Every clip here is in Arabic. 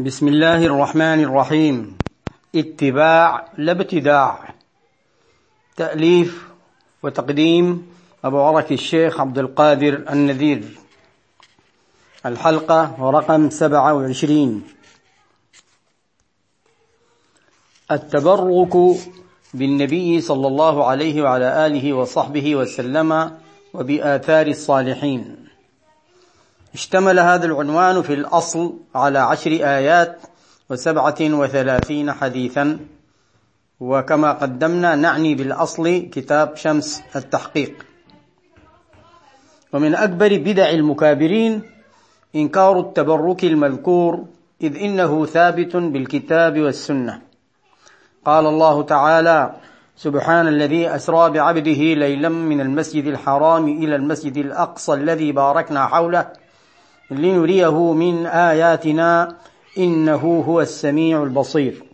بسم الله الرحمن الرحيم اتباع لا ابتداع تأليف وتقديم أبو عرك الشيخ عبد القادر النذير الحلقة رقم سبعة وعشرين التبرك بالنبي صلى الله عليه وعلى آله وصحبه وسلم وبآثار الصالحين اشتمل هذا العنوان في الأصل على عشر آيات وسبعة وثلاثين حديثا. وكما قدمنا نعني بالأصل كتاب شمس التحقيق. ومن أكبر بدع المكابرين إنكار التبرك المذكور إذ إنه ثابت بالكتاب والسنة. قال الله تعالى سبحان الذي أسرى بعبده ليلا من المسجد الحرام إلى المسجد الأقصى الذي باركنا حوله. لنريه من آياتنا إنه هو السميع البصير.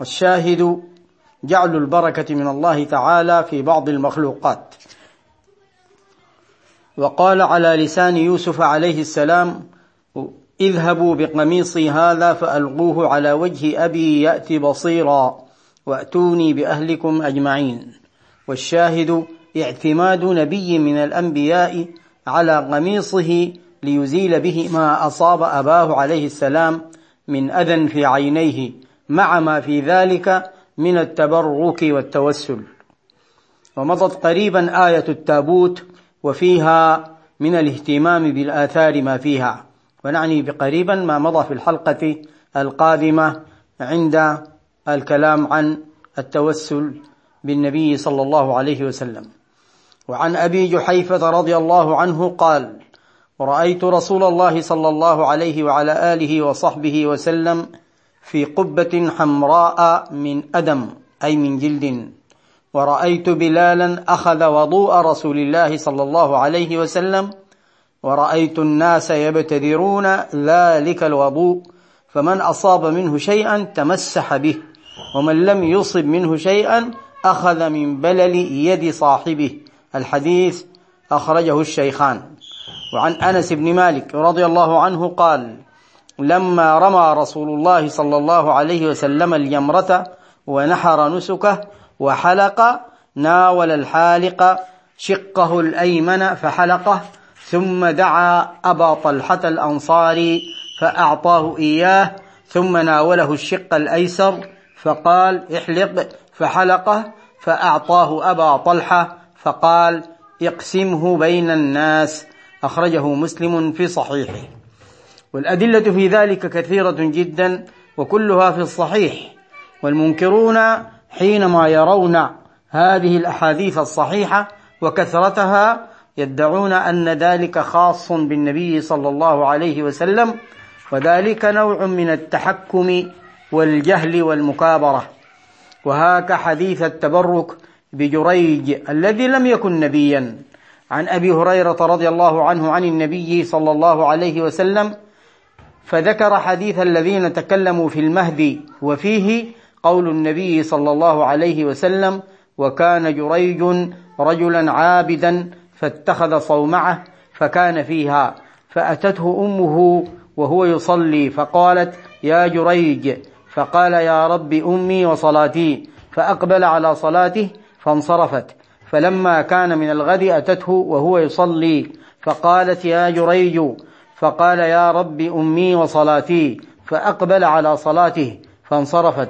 والشاهد جعل البركة من الله تعالى في بعض المخلوقات. وقال على لسان يوسف عليه السلام اذهبوا بقميصي هذا فألقوه على وجه أبي يأتي بصيرا وأتوني بأهلكم أجمعين. والشاهد اعتماد نبي من الأنبياء على قميصه ليزيل به ما أصاب أباه عليه السلام من أذى في عينيه مع ما في ذلك من التبرك والتوسل. ومضت قريبا آية التابوت وفيها من الاهتمام بالآثار ما فيها. ونعني بقريبا ما مضى في الحلقة القادمة عند الكلام عن التوسل بالنبي صلى الله عليه وسلم. وعن أبي جحيفة رضي الله عنه قال ورأيت رسول الله صلى الله عليه وعلى آله وصحبه وسلم في قبة حمراء من أدم أي من جلد. ورأيت بلالا أخذ وضوء رسول الله صلى الله عليه وسلم. ورأيت الناس يبتدرون ذلك الوضوء فمن أصاب منه شيئا تمسح به ومن لم يصب منه شيئا أخذ من بلل يد صاحبه. الحديث أخرجه الشيخان. وعن أنس بن مالك رضي الله عنه قال لما رمى رسول الله صلى الله عليه وسلم اليمرة ونحر نسكه وحلق ناول الحالق شقه الأيمن فحلقه ثم دعا أبا طلحة الانصاري فأعطاه إياه ثم ناوله الشق الأيسر فقال احلق فحلقه فأعطاه أبا طلحة فقال اقسمه بين الناس أخرجه مسلم في صحيحه. والأدلة في ذلك كثيرة جدا وكلها في الصحيح. والمنكرون حينما يرون هذه الأحاديث الصحيحة وكثرتها يدعون أن ذلك خاص بالنبي صلى الله عليه وسلم وذلك نوع من التحكم والجهل والمكابرة. وهاك حديث التبرك بجريج الذي لم يكن نبيا. عن أبي هريرة رضي الله عنه عن النبي صلى الله عليه وسلم فذكر حديث الذين تكلموا في المهدي وفيه قول النبي صلى الله عليه وسلم وكان جريج رجلا عابدا فاتخذ صومعه فكان فيها فأتته أمه وهو يصلي فقالت يا جريج فقال يا رب أمي وصلاتي فأقبل على صلاته فانصرفت. فلما كان من الغد أتته وهو يصلي. فقالت يا جريج فقال يا رب أمي وصلاتي. فأقبل على صلاته فانصرفت.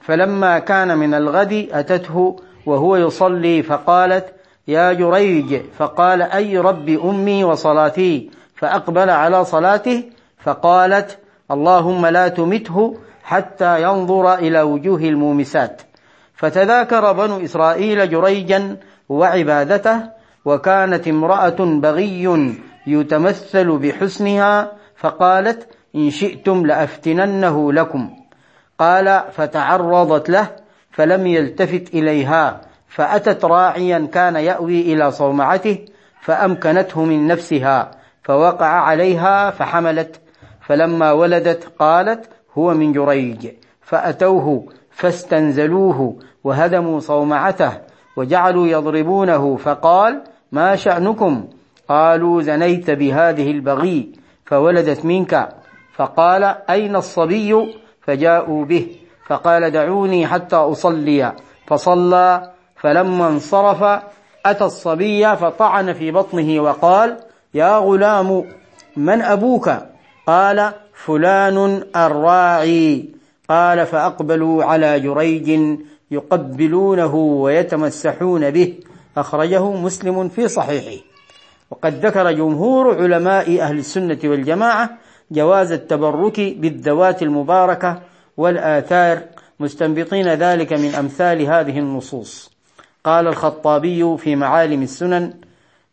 فلما كان من الغد أتته وهو يصلي فقالت يا جريج فقال أي رب أمي وصلاتي؟ فأقبل على صلاته فقالت اللهم لا تمته حتى ينظر إلى وجوه المومسات. فتذاكر بنو إسرائيل جريجا وعبادته وكانت امرأة بغي يتمثل بحسنها فقالت إن شئتم لأفتننه لكم. قال فتعرضت له فلم يلتفت إليها فأتت راعيا كان يأوي إلى صومعته فأمكنته من نفسها فوقع عليها فحملت فلما ولدت قالت هو من جريج فأتوه فاستنزلوه وهدموا صومعته وجعلوا يضربونه فقال ما شأنكم؟ قالوا زنيت بهذه البغي فولدت منك. فقال أين الصبي؟ فجاءوا به فقال دعوني حتى أصلي. فصلى فلما انصرف أتى الصبي فطعن في بطنه وقال يا غلام من أبوك؟ قال فلان الراعي. قال فأقبلوا على جريج يقبلونه ويتمسحون به. أخرجه مسلم في صحيحه. وقد ذكر جمهور علماء أهل السنة والجماعة جواز التبرك بالذوات المباركة والآثار مستنبطين ذلك من أمثال هذه النصوص. قال الخطابي في معالم السنن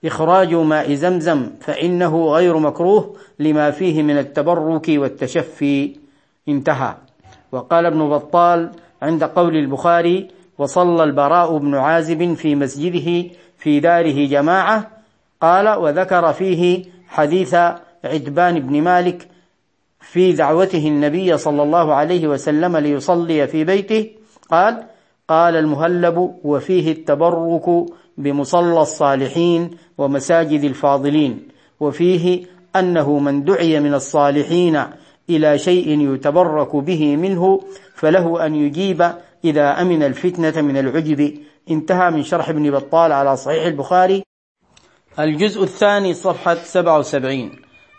إخراج ماء زمزم فإنه غير مكروه لما فيه من التبرك والتشفي. انتهى. وقال ابن بطال عند قول البخاري وصلى البراء بن عازب في مسجده في داره جماعة قال وذكر فيه حديث عتبان بن مالك في دعوته النبي صلى الله عليه وسلم ليصلي في بيته قال قال المهلب وفيه التبرك بمصلى الصالحين ومساجد الفاضلين وفيه أنه من دعي من الصالحين إلى شيء يتبرك به منه فله أن يجيب إذا أمن الفتنة من العجب. انتهى من شرح ابن بطال على صحيح البخاري. الجزء الثاني صفحة 77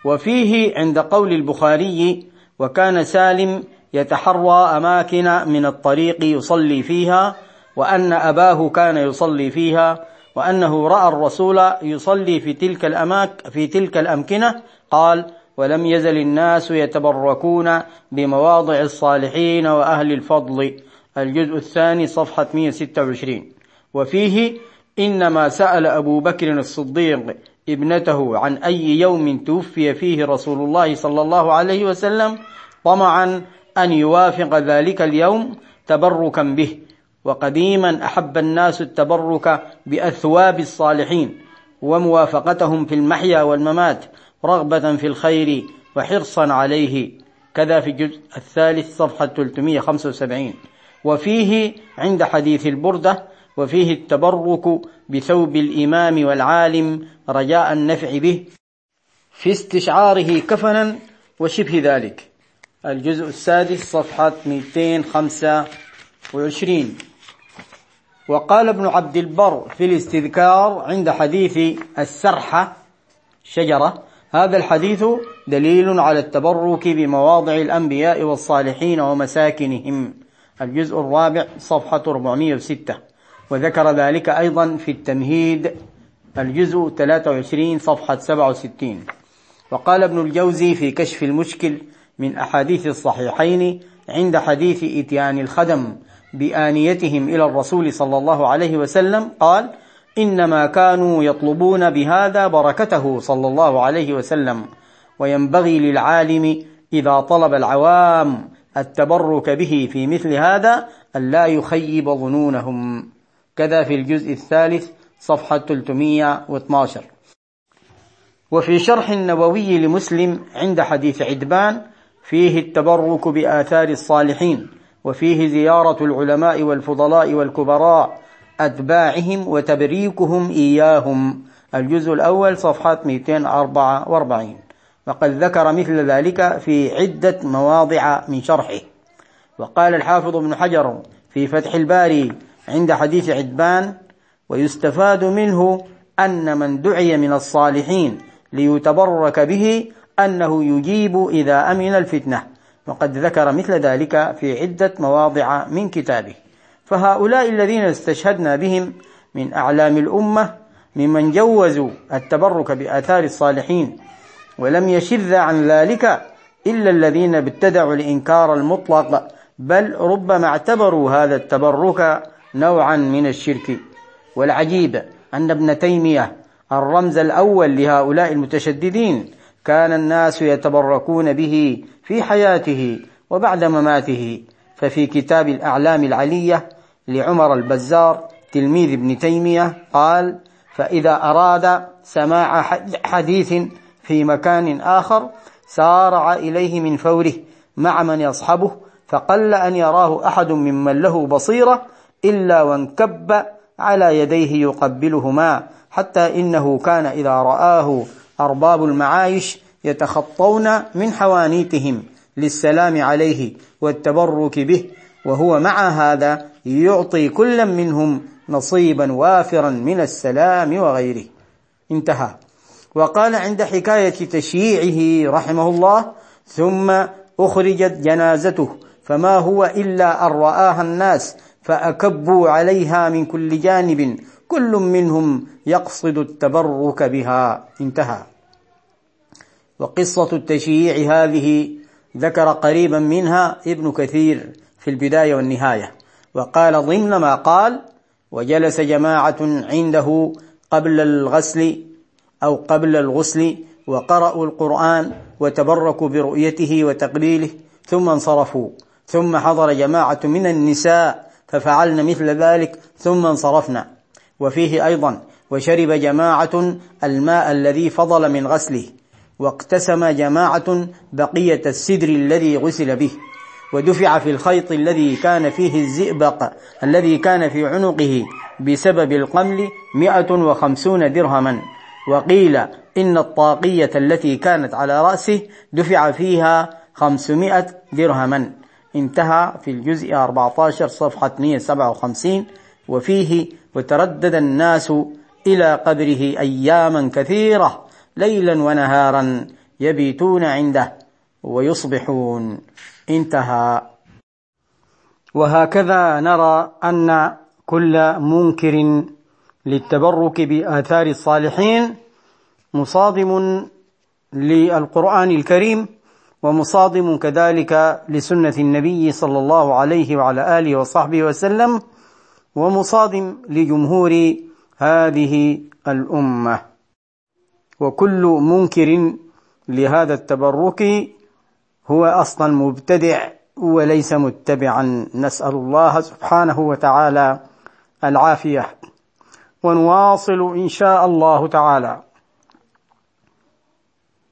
وفيه عند قول البخاري وكان سالم يتحرى أماكن من الطريق يصلي فيها وأن أباه كان يصلي فيها وأنه رأى الرسول يصلي في تلك الاماك في تلك الأمكنة. قال ولم يزل الناس يتبركون بمواضع الصالحين وأهل الفضل. الجزء الثاني صفحة 126 وفيه إنما سأل أبو بكر الصديق ابنته عن أي يوم توفي فيه رسول الله صلى الله عليه وسلم طمعا أن يوافق ذلك اليوم تبركا به. وقديما أحب الناس التبرك بأثواب الصالحين وموافقتهم في المحيا والممات. رغبة في الخير وحرصا عليه. كذا في الجزء الثالث صفحة 375 وفيه عند حديث البردة وفيه التبرك بثوب الإمام والعالم رجاء النفع به. في استشعاره كفنا وشبه ذلك. الجزء السادس صفحة 225 وقال ابن عبد البر في الاستذكار عند حديث السرحة شجرة هذا الحديث دليل على التبرك بمواضع الأنبياء والصالحين ومساكنهم. الجزء الرابع صفحة 406 وذكر ذلك أيضا في التمهيد. الجزء 23 صفحة 67 وقال ابن الجوزي في كشف المشكل من أحاديث الصحيحين عند حديث إتيان الخدم بآنيتهم إلى الرسول صلى الله عليه وسلم قال إنما كانوا يطلبون بهذا بركته صلى الله عليه وسلم وينبغي للعالم إذا طلب العوام التبرك به في مثل هذا أن لا يخيب ظنونهم. كذا في الجزء الثالث صفحة 312 وفي شرح النووي لمسلم عند حديث عدبان فيه التبرك بآثار الصالحين وفيه زيارة العلماء والفضلاء والكبراء أتباعهم وتبريكهم إياهم. الجزء الأول صفحة 244 وقد ذكر مثل ذلك في عدة مواضع من شرحه. وقال الحافظ ابن حجر في فتح الباري عند حديث عدبان ويستفاد منه أن من دعي من الصالحين ليتبرك به أنه يجيب إذا أمن الفتنة. وقد ذكر مثل ذلك في عدة مواضع من كتابه. فهؤلاء الذين استشهدنا بهم من أعلام الأمة ممن جوزوا التبرك بآثار الصالحين ولم يشذ عن ذلك إلا الذين ابتدعوا الإنكار المطلق بل ربما اعتبروا هذا التبرك نوعا من الشرك. والعجيب أن ابن تيمية الرمز الأول لهؤلاء المتشددين كان الناس يتبركون به في حياته وبعد مماته ففي كتاب الأعلام العلية لعمر البزار تلميذ ابن تيمية قال فإذا أراد سماع حديث في مكان آخر سارع إليه من فوره مع من يصحبه فقل أن يراه أحد ممن له بصيرة إلا وانكب على يديه يقبلهما حتى إنه كان إذا رآه أرباب المعايش يتخطون من حوانيتهم للسلام عليه والتبرك به وهو مع هذا يعطي كل منهم نصيبا وافرا من السلام وغيره. انتهى. وقال عند حكاية تشييعه رحمه الله ثم أخرجت جنازته فما هو إلا أن رآها الناس فأكبوا عليها من كل جانب كل منهم يقصد التبرك بها. انتهى. وقصة التشييع هذه ذكر قريبا منها ابن كثير في البداية والنهاية. وقال ضمن ما قال وجلس جماعة عنده قبل الغسل أو قبل الغسل وقرأوا القرآن وتبركوا برؤيته وتقليله ثم انصرفوا. ثم حضر جماعة من النساء ففعلن مثل ذلك ثم انصرفنا وفيه أيضا وشرب جماعة الماء الذي فضل من غسله واقتسم جماعة بقية السدر الذي غسل به. ودفع في الخيط الذي كان فيه الزئبق الذي كان في عنقه بسبب القمل مئة وخمسون درهما. وقيل إن الطاقية التي كانت على رأسه دفع فيها خمسمائة درهما. انتهى في الجزء 14 صفحة 157 وفيه وتردد الناس إلى قبره أياما كثيرة ليلا ونهارا يبيتون عنده. ويصبحون. انتهى. وهكذا نرى أن كل منكر للتبرك بآثار الصالحين مصادم للقرآن الكريم ومصادم كذلك لسنة النبي صلى الله عليه وعلى آله وصحبه وسلم ومصادم لجمهور هذه الأمة. وكل منكر لهذا التبرك هو أصلا مبتدع وليس متبعا. نسأل الله سبحانه وتعالى العافية. ونواصل إن شاء الله تعالى.